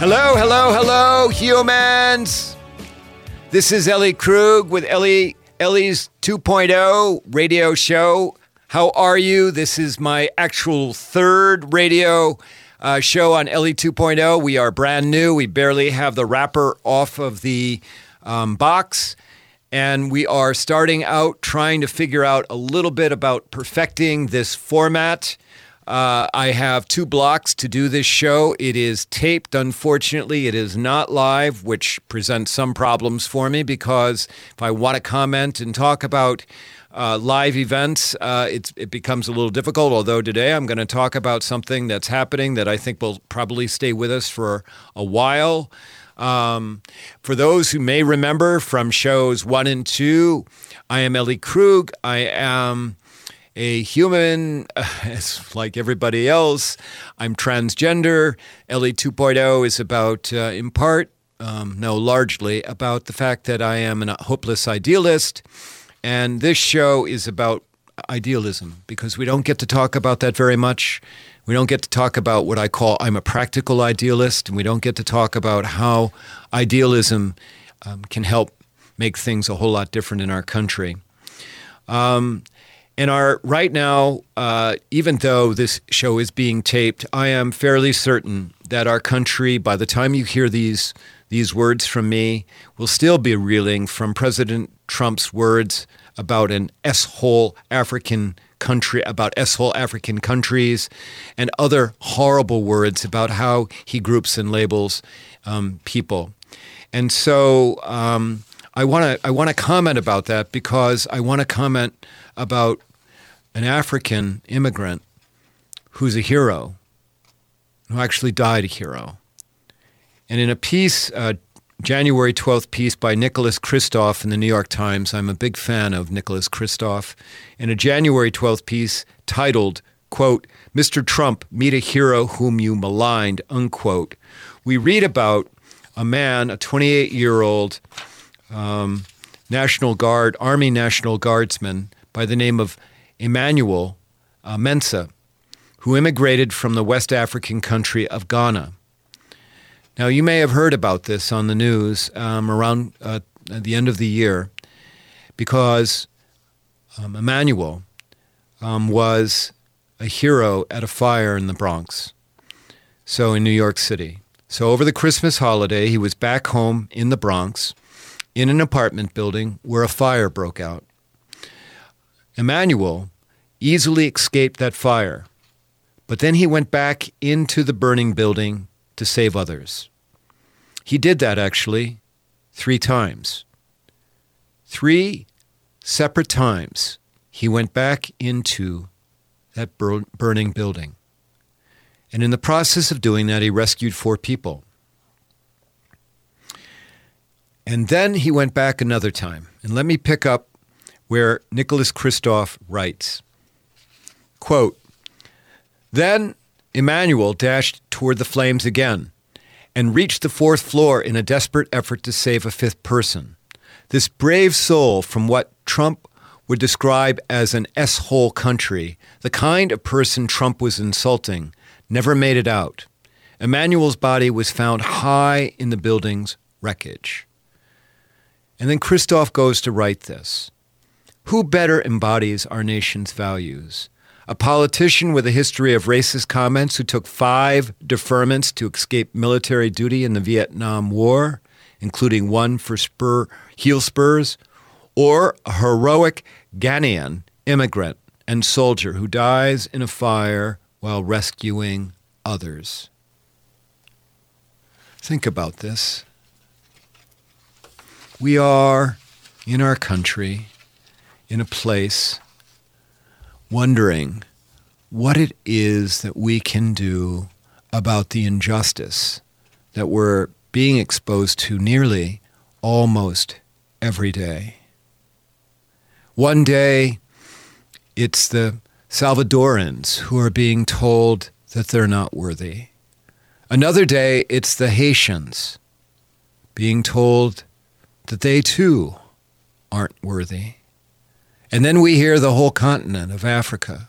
Hello, hello, hello, humans. This is Ellie Krug with Ellie Ellie's 2.0 radio show. How are you? This is my actual third radio uh, show on Ellie 2.0. We are brand new. We barely have the wrapper off of the um, box. And we are starting out trying to figure out a little bit about perfecting this format. Uh, I have two blocks to do this show. It is taped, unfortunately. It is not live, which presents some problems for me because if I want to comment and talk about uh, live events, uh, it becomes a little difficult. Although today I'm going to talk about something that's happening that I think will probably stay with us for a while. Um, for those who may remember from shows one and two, I am Ellie Krug. I am a human, like everybody else. I'm transgender. Ellie 2.0 is about, uh, in part, um, no, largely, about the fact that I am a hopeless idealist. And this show is about idealism because we don't get to talk about that very much. We don't get to talk about what I call I'm a practical idealist, and we don't get to talk about how idealism um, can help make things a whole lot different in our country. Um, and our right now, uh, even though this show is being taped, I am fairly certain that our country, by the time you hear these these words from me, will still be reeling from President Trump's words about an S-hole African country, about S-hole African countries, and other horrible words about how he groups and labels um, people. And so um, I want to I want to comment about that because I want to comment about an African immigrant who's a hero, who actually died a hero. And in a piece, uh, January 12th piece by Nicholas Kristof in the New York Times, I'm a big fan of Nicholas Kristof, in a January 12th piece titled, quote, Mr. Trump, meet a hero whom you maligned, unquote, we read about a man, a 28 year old um, National Guard, Army National Guardsman by the name of Emmanuel uh, Mensah, who immigrated from the West African country of Ghana. Now, you may have heard about this on the news um, around uh, the end of the year because um, Emmanuel um, was a hero at a fire in the Bronx, so in New York City. So, over the Christmas holiday, he was back home in the Bronx in an apartment building where a fire broke out. Emmanuel easily escaped that fire, but then he went back into the burning building to save others. He did that actually three times. Three separate times he went back into that bur- burning building. And in the process of doing that, he rescued four people. And then he went back another time. And let me pick up where Nicholas Kristof writes quote, Then Emmanuel dashed toward the flames again and reached the fourth floor in a desperate effort to save a fifth person. This brave soul from what Trump would describe as an S hole country, the kind of person Trump was insulting, never made it out. Emmanuel's body was found high in the building's wreckage. And then Kristof goes to write this. Who better embodies our nation's values? A politician with a history of racist comments who took five deferments to escape military duty in the Vietnam War, including one for spur, heel spurs, or a heroic Ghanaian immigrant and soldier who dies in a fire while rescuing others. Think about this. We are in our country in a place wondering what it is that we can do about the injustice that we're being exposed to nearly almost every day. One day, it's the Salvadorans who are being told that they're not worthy. Another day, it's the Haitians being told that they too aren't worthy. And then we hear the whole continent of Africa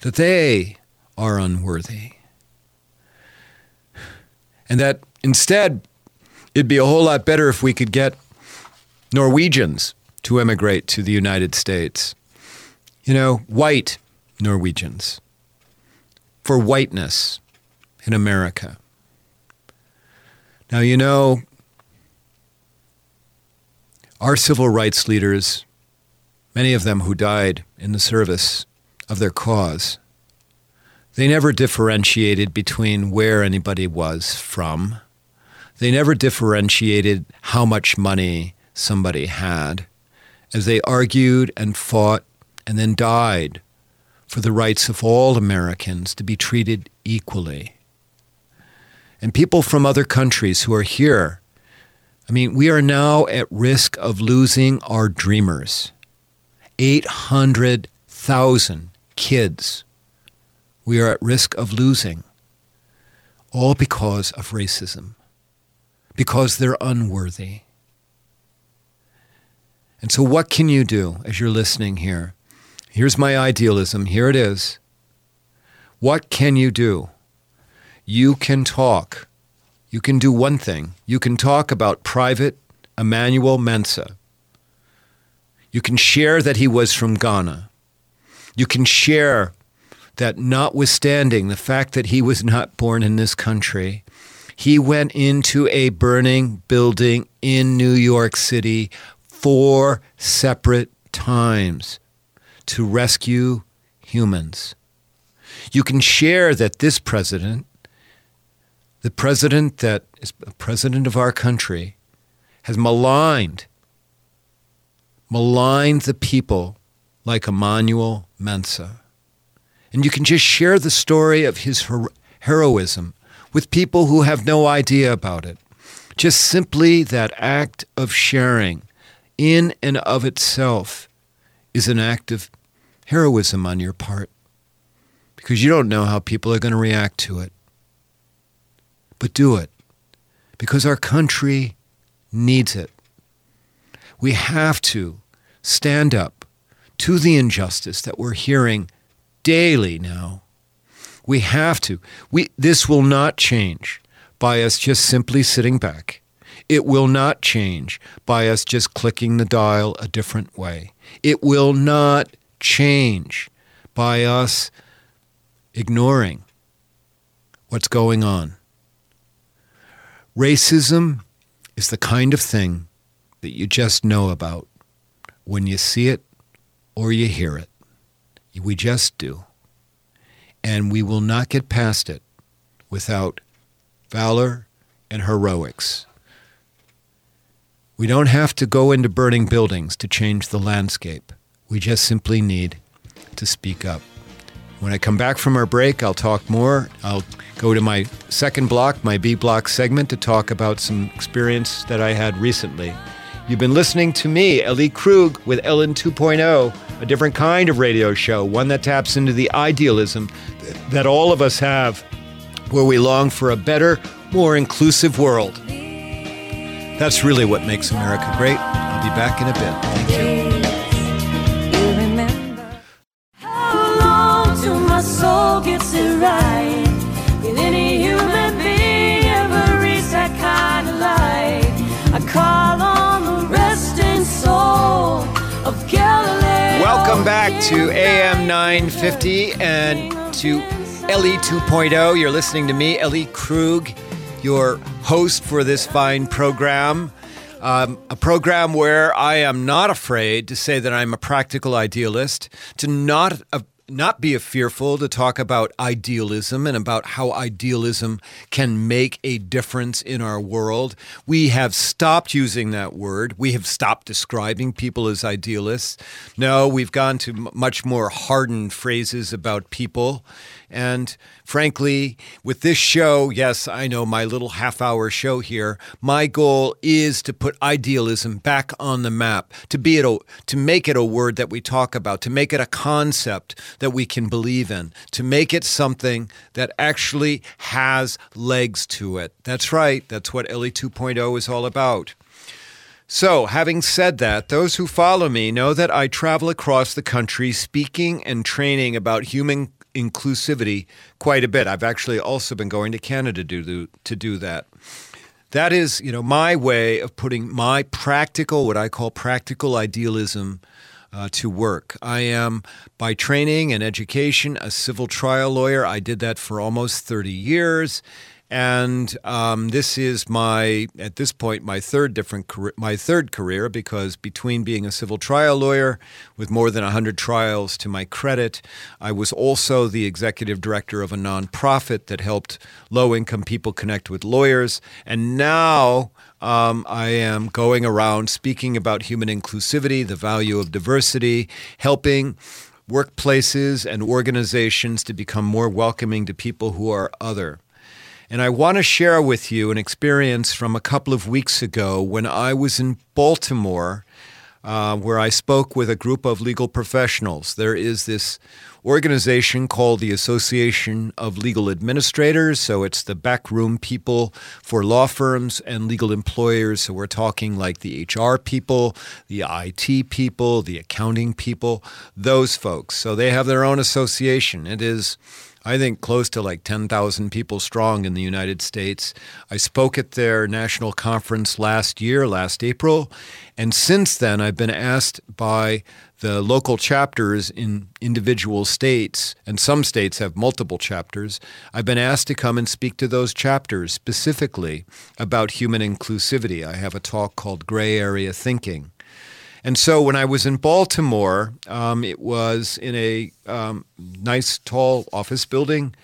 that they are unworthy. And that instead, it'd be a whole lot better if we could get Norwegians to emigrate to the United States. You know, white Norwegians for whiteness in America. Now, you know, our civil rights leaders, many of them who died in the service of their cause, they never differentiated between where anybody was from. They never differentiated how much money somebody had as they argued and fought and then died for the rights of all Americans to be treated equally. And people from other countries who are here, I mean, we are now at risk of losing our dreamers. 800,000 kids we are at risk of losing, all because of racism, because they're unworthy. And so, what can you do as you're listening here? Here's my idealism. Here it is. What can you do? You can talk. You can do one thing. You can talk about Private Emmanuel Mensah. You can share that he was from Ghana. You can share that, notwithstanding the fact that he was not born in this country, he went into a burning building in New York City four separate times to rescue humans. You can share that this president, the president that is president of our country, has maligned, maligned the people like Emmanuel Mensah. And you can just share the story of his her- heroism with people who have no idea about it. Just simply that act of sharing in and of itself is an act of heroism on your part because you don't know how people are going to react to it. But do it because our country needs it. We have to stand up to the injustice that we're hearing daily now. We have to. We, this will not change by us just simply sitting back it will not change by us just clicking the dial a different way. It will not change by us ignoring what's going on. Racism is the kind of thing that you just know about when you see it or you hear it. We just do. And we will not get past it without valor and heroics. We don't have to go into burning buildings to change the landscape. We just simply need to speak up. When I come back from our break, I'll talk more. I'll go to my second block, my B block segment, to talk about some experience that I had recently. You've been listening to me, Ellie Krug, with Ellie 2.0, a different kind of radio show, one that taps into the idealism that all of us have, where we long for a better, more inclusive world. That's really what makes America great. I'll be back in a bit. Thank you. To AM 950 and to Ellie 2.0. You're listening to me, Ellie Krug your host for this fine program. Um, a program where I am not afraid to say that I'm a practical idealist, to not uh, not be fearful to talk about idealism and about how idealism can make a difference in our world. We have stopped using that word. We have stopped describing people as idealists. No, we've gone to much more hardened phrases about people. And frankly, with this show, yes, I know my little half hour show here, my goal is to put idealism back on the map, to be it a, to make it a word that we talk about, to make it a concept that we can believe in, to make it something that actually has legs to it. That's right. That's what Ellie 2.0 is all about. So, having said that, those who follow me know that I travel across the country speaking and training about human inclusivity quite a bit. I've actually also been going to Canada to do, to do that. That is, you know, my way of putting my practical, what I call practical idealism uh, to work. I am, by training and education, a civil trial lawyer. I did that for almost 30 years. And um, this is my, at this point, my third different career, my third career, because between being a civil trial lawyer with more than 100 trials to my credit, I was also the executive director of a nonprofit that helped low income people connect with lawyers. And now um, I am going around speaking about human inclusivity, the value of diversity, helping workplaces and organizations to become more welcoming to people who are other. And I want to share with you an experience from a couple of weeks ago when I was in Baltimore, uh, where I spoke with a group of legal professionals. There is this organization called the Association of Legal Administrators. So it's the backroom people for law firms and legal employers. So we're talking like the HR people, the IT people, the accounting people, those folks. So they have their own association. It is I think close to like 10,000 people strong in the United States. I spoke at their national conference last year, last April. And since then, I've been asked by the local chapters in individual states, and some states have multiple chapters. I've been asked to come and speak to those chapters specifically about human inclusivity. I have a talk called Gray Area Thinking. And so when I was in Baltimore, um, it was in a um, nice, tall office building.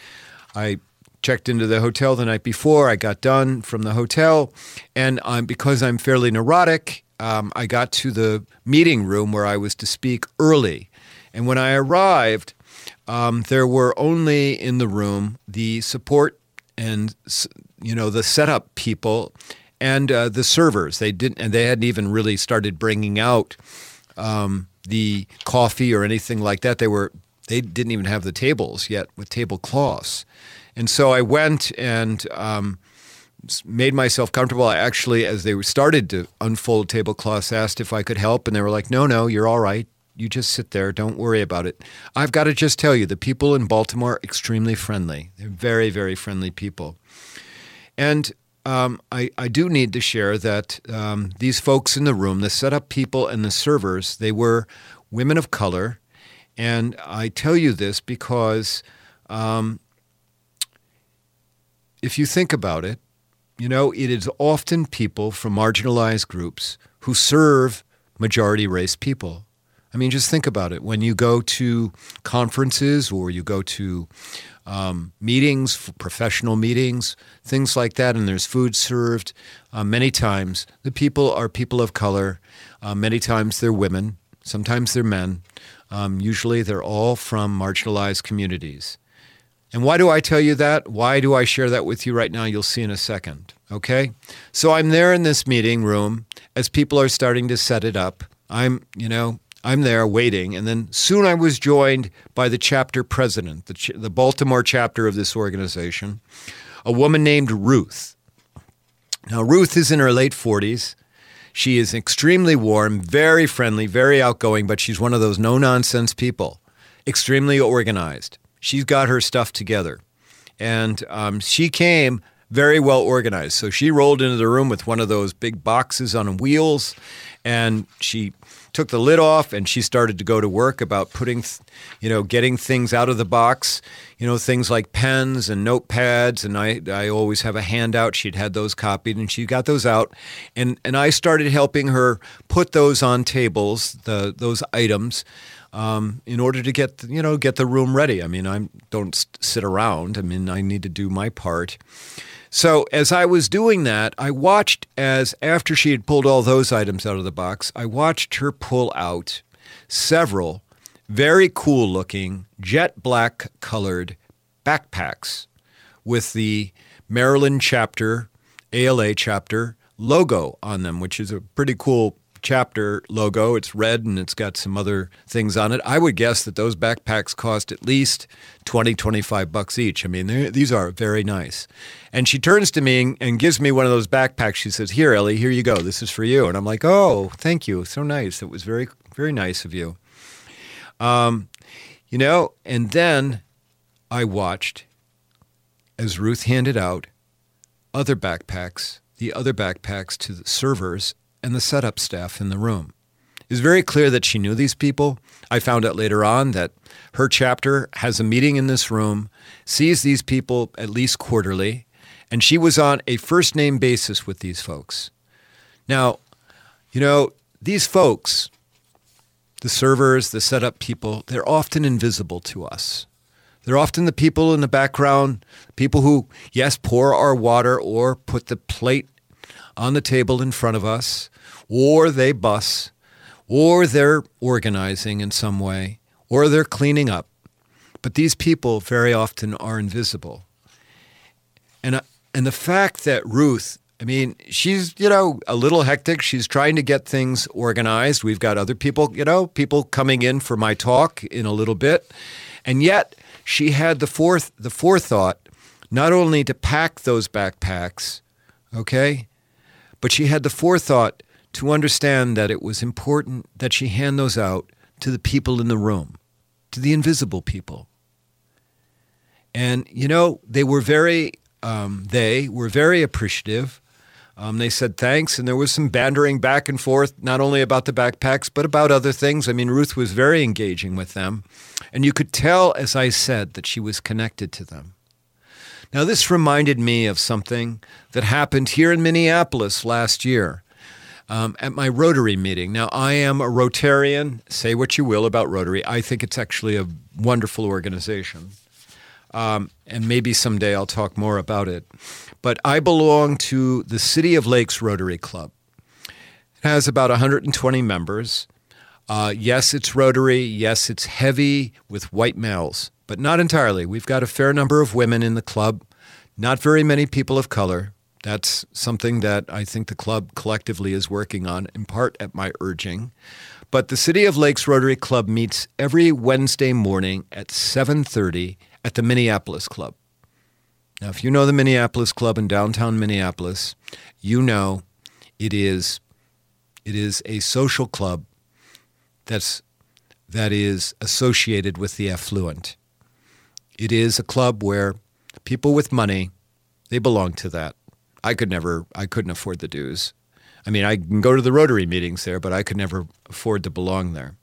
I checked into the hotel the night before. I got done from the hotel. And um, because I'm fairly neurotic, um, I got to the meeting room where I was to speak early. And when I arrived, um, there were only in the room the support and you know the setup people and uh, the servers. They didn't, and they hadn't even really started bringing out um, the coffee or anything like that. They were they didn't even have the tables yet with tablecloths, and so I went and. Um, made myself comfortable. I actually, as they started to unfold tablecloths, asked if I could help, and they were like, "No, no, you're all right. You just sit there. Don't worry about it." I've got to just tell you, the people in Baltimore are extremely friendly. They're very, very friendly people, and um, I, I do need to share that um, these folks in the room, the setup people and the servers, they were women of color. And I tell you this because um, if you think about it, you know, it is often people from marginalized groups who serve majority race people. I mean, just think about it. When you go to conferences or you go to um, meetings, professional meetings, things like that, and there's food served. Uh, many times, the people are people of color. Uh, many times, they're women. Sometimes they're men. Um, usually, they're all from marginalized communities. And why do I tell you that? Why do I share that with you right now? You'll see in a second. Okay? So I'm there in this meeting room as people are starting to set it up. I'm, you know, I'm there waiting. And then soon I was joined by the chapter president, the, ch- the Baltimore chapter of this organization, a woman named Ruth. Now, Ruth is in her late 40s. She is extremely warm, very friendly, very outgoing, but she's one of those no nonsense people, extremely organized. She's got her stuff together. And um, she came very well organized. So she rolled into the room with one of those big boxes on wheels and she took the lid off and she started to go to work about putting, you know, getting things out of the box, you know, things like pens and notepads. And I, I always have a handout. She'd had those copied and she got those out. And, and I started helping her put those on tables, the, those items. Um, in order to get you know get the room ready. I mean, I don't sit around. I mean, I need to do my part. So as I was doing that, I watched as after she had pulled all those items out of the box, I watched her pull out several very cool looking jet black colored backpacks with the Maryland chapter, ALA chapter logo on them, which is a pretty cool chapter logo. It's red and it's got some other things on it. I would guess that those backpacks cost at least 20, 25 bucks each. I mean, these are very nice. And she turns to me and gives me one of those backpacks. She says, Here, Ellie, here you go. This is for you. And I'm like, Oh, thank you. So nice. It was very, very nice of you. Um, you know, and then I watched as Ruth handed out other backpacks, the other backpacks to the servers and the setup staff in the room. It was very clear that she knew these people. I found out later on that her chapter has a meeting in this room, sees these people at least quarterly, and she was on a first name basis with these folks. Now, you know, these folks, the servers, the setup people, they're often invisible to us. They're often the people in the background, people who, yes, pour our water or put the plate on the table in front of us, or they bus, or they're organizing in some way, or they're cleaning up. But these people very often are invisible. And, uh, and the fact that Ruth, I mean, she's, you know, a little hectic. She's trying to get things organized. We've got other people, you know, people coming in for my talk in a little bit. And yet she had the forth the forethought not only to pack those backpacks, okay, but she had the forethought to understand that it was important that she hand those out to the people in the room, to the invisible people. And, you know, they were very, um, they were very appreciative. Um, they said thanks, and there was some bantering back and forth, not only about the backpacks, but about other things. I mean, Ruth was very engaging with them. And you could tell, as I said, that she was connected to them. Now, this reminded me of something that happened here in Minneapolis last year um, at my Rotary meeting. Now, I am a Rotarian. Say what you will about Rotary. I think it's actually a wonderful organization. Um, and maybe someday I'll talk more about it. But I belong to the City of Lakes Rotary Club. It has about 120 members. Uh, yes, it's Rotary. Yes, it's heavy with white males but not entirely. We've got a fair number of women in the club, not very many people of color. That's something that I think the club collectively is working on, in part at my urging. But the City of Lakes Rotary Club meets every Wednesday morning at 7:30 at the Minneapolis Club. Now, if you know the Minneapolis Club in downtown Minneapolis, you know it is it is a social club that's that is associated with the affluent. It is a club where people with money, they belong to that. I could never, I couldn't afford the dues. I mean, I can go to the Rotary meetings there, but I could never afford to belong there.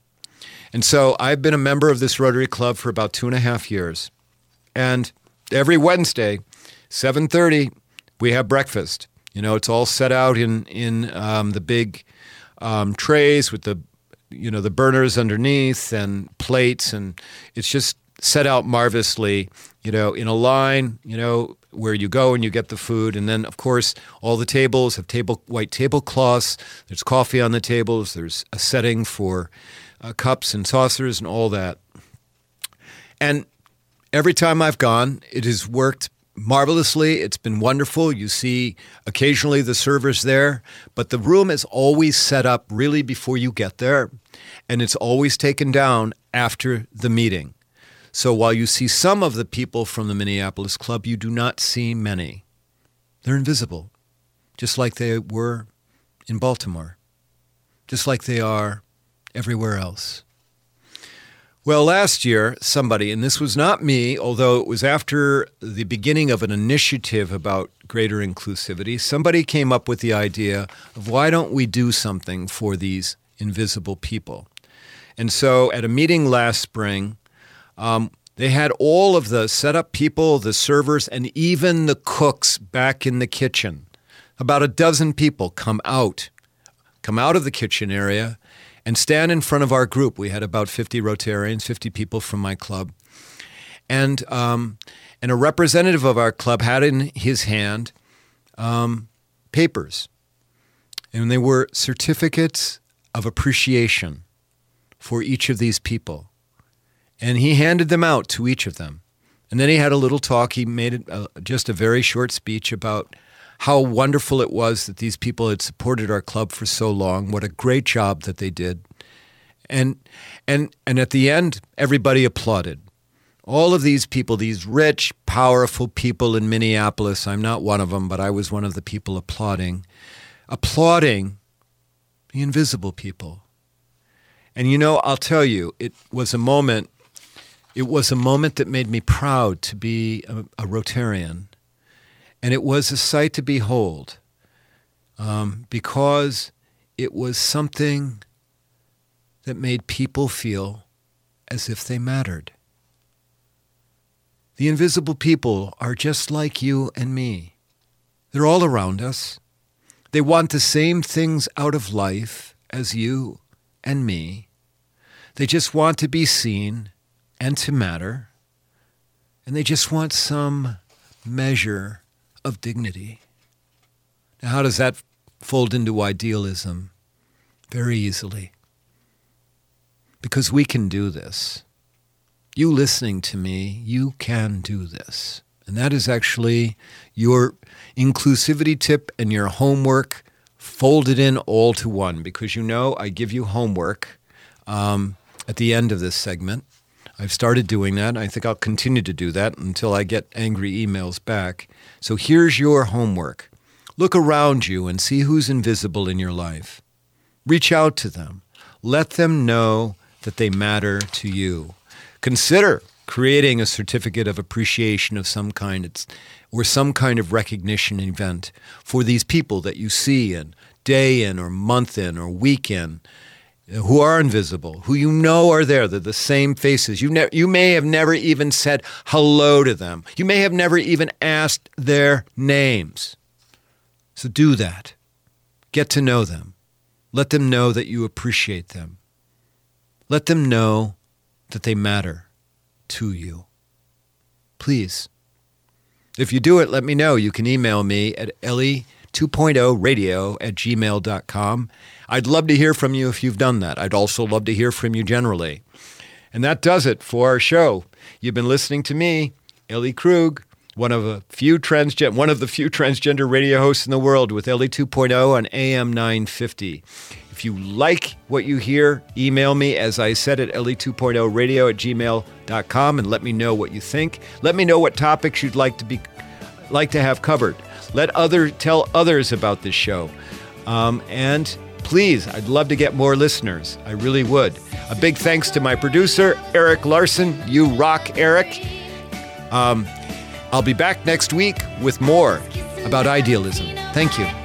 And so I've been a member of this Rotary Club for about two and a half years. And every Wednesday, 7.30, we have breakfast. You know, it's all set out in, in um, the big um, trays with the, you know, the burners underneath and plates. And it's just set out marvelously, you know, in a line, you know, where you go and you get the food. And then, of course, all the tables have table white tablecloths. There's coffee on the tables. There's a setting for uh, cups and saucers and all that. And every time I've gone, it has worked marvelously. It's been wonderful. You see occasionally the servers there, but the room is always set up really before you get there, and it's always taken down after the meeting. So while you see some of the people from the Minneapolis Club, you do not see many. They're invisible, just like they were in Baltimore, just like they are everywhere else. Well, last year, somebody, and this was not me, although it was after the beginning of an initiative about greater inclusivity, somebody came up with the idea of why don't we do something for these invisible people? And so at a meeting last spring, um, they had all of the setup people, the servers, and even the cooks back in the kitchen. About a dozen people come out, come out of the kitchen area, and stand in front of our group. We had about 50 Rotarians, 50 people from my club. And, um, and a representative of our club had in his hand um, papers. And they were certificates of appreciation for each of these people. And he handed them out to each of them. And then he had a little talk. He made a, just a very short speech about how wonderful it was that these people had supported our club for so long. What a great job that they did. And and and at the end, everybody applauded. All of these people, these rich, powerful people in Minneapolis, I'm not one of them, but I was one of the people applauding, applauding the invisible people. And you know, I'll tell you, it was a moment It was a moment that made me proud to be a, a Rotarian. And it was a sight to behold um, because it was something that made people feel as if they mattered. The invisible people are just like you and me. They're all around us. They want the same things out of life as you and me. They just want to be seen and to matter. And they just want some measure of dignity. Now, how does that fold into idealism? Very easily. Because we can do this. You listening to me, you can do this. And that is actually your inclusivity tip and your homework folded in all to one because you know I give you homework um, at the end of this segment. I've started doing that. I think I'll continue to do that until I get angry emails back. So here's your homework look around you and see who's invisible in your life. Reach out to them, let them know that they matter to you. Consider creating a certificate of appreciation of some kind it's, or some kind of recognition event for these people that you see in day in or month in or week in who are invisible, who you know are there. They're the same faces. You, ne- you may have never even said hello to them. You may have never even asked their names. So do that. Get to know them. Let them know that you appreciate them. Let them know that they matter to you. Please. If you do it, let me know. You can email me at ellie2.0radio at gmail.com I'd love to hear from you if you've done that. I'd also love to hear from you generally. And that does it for our show. You've been listening to me, Ellie Krug, one of a few transgen- one of the few transgender radio hosts in the world with Ellie 2.0 on AM 950. If you like what you hear, email me, as I said, at ellie2.0 radio at gmail.com and let me know what you think. Let me know what topics you'd like to be like to have covered. Let other tell others about this show. Um, and Please, I'd love to get more listeners. I really would. A big thanks to my producer, Eric Larson. You rock, Eric. Um, I'll be back next week with more about idealism. Thank you.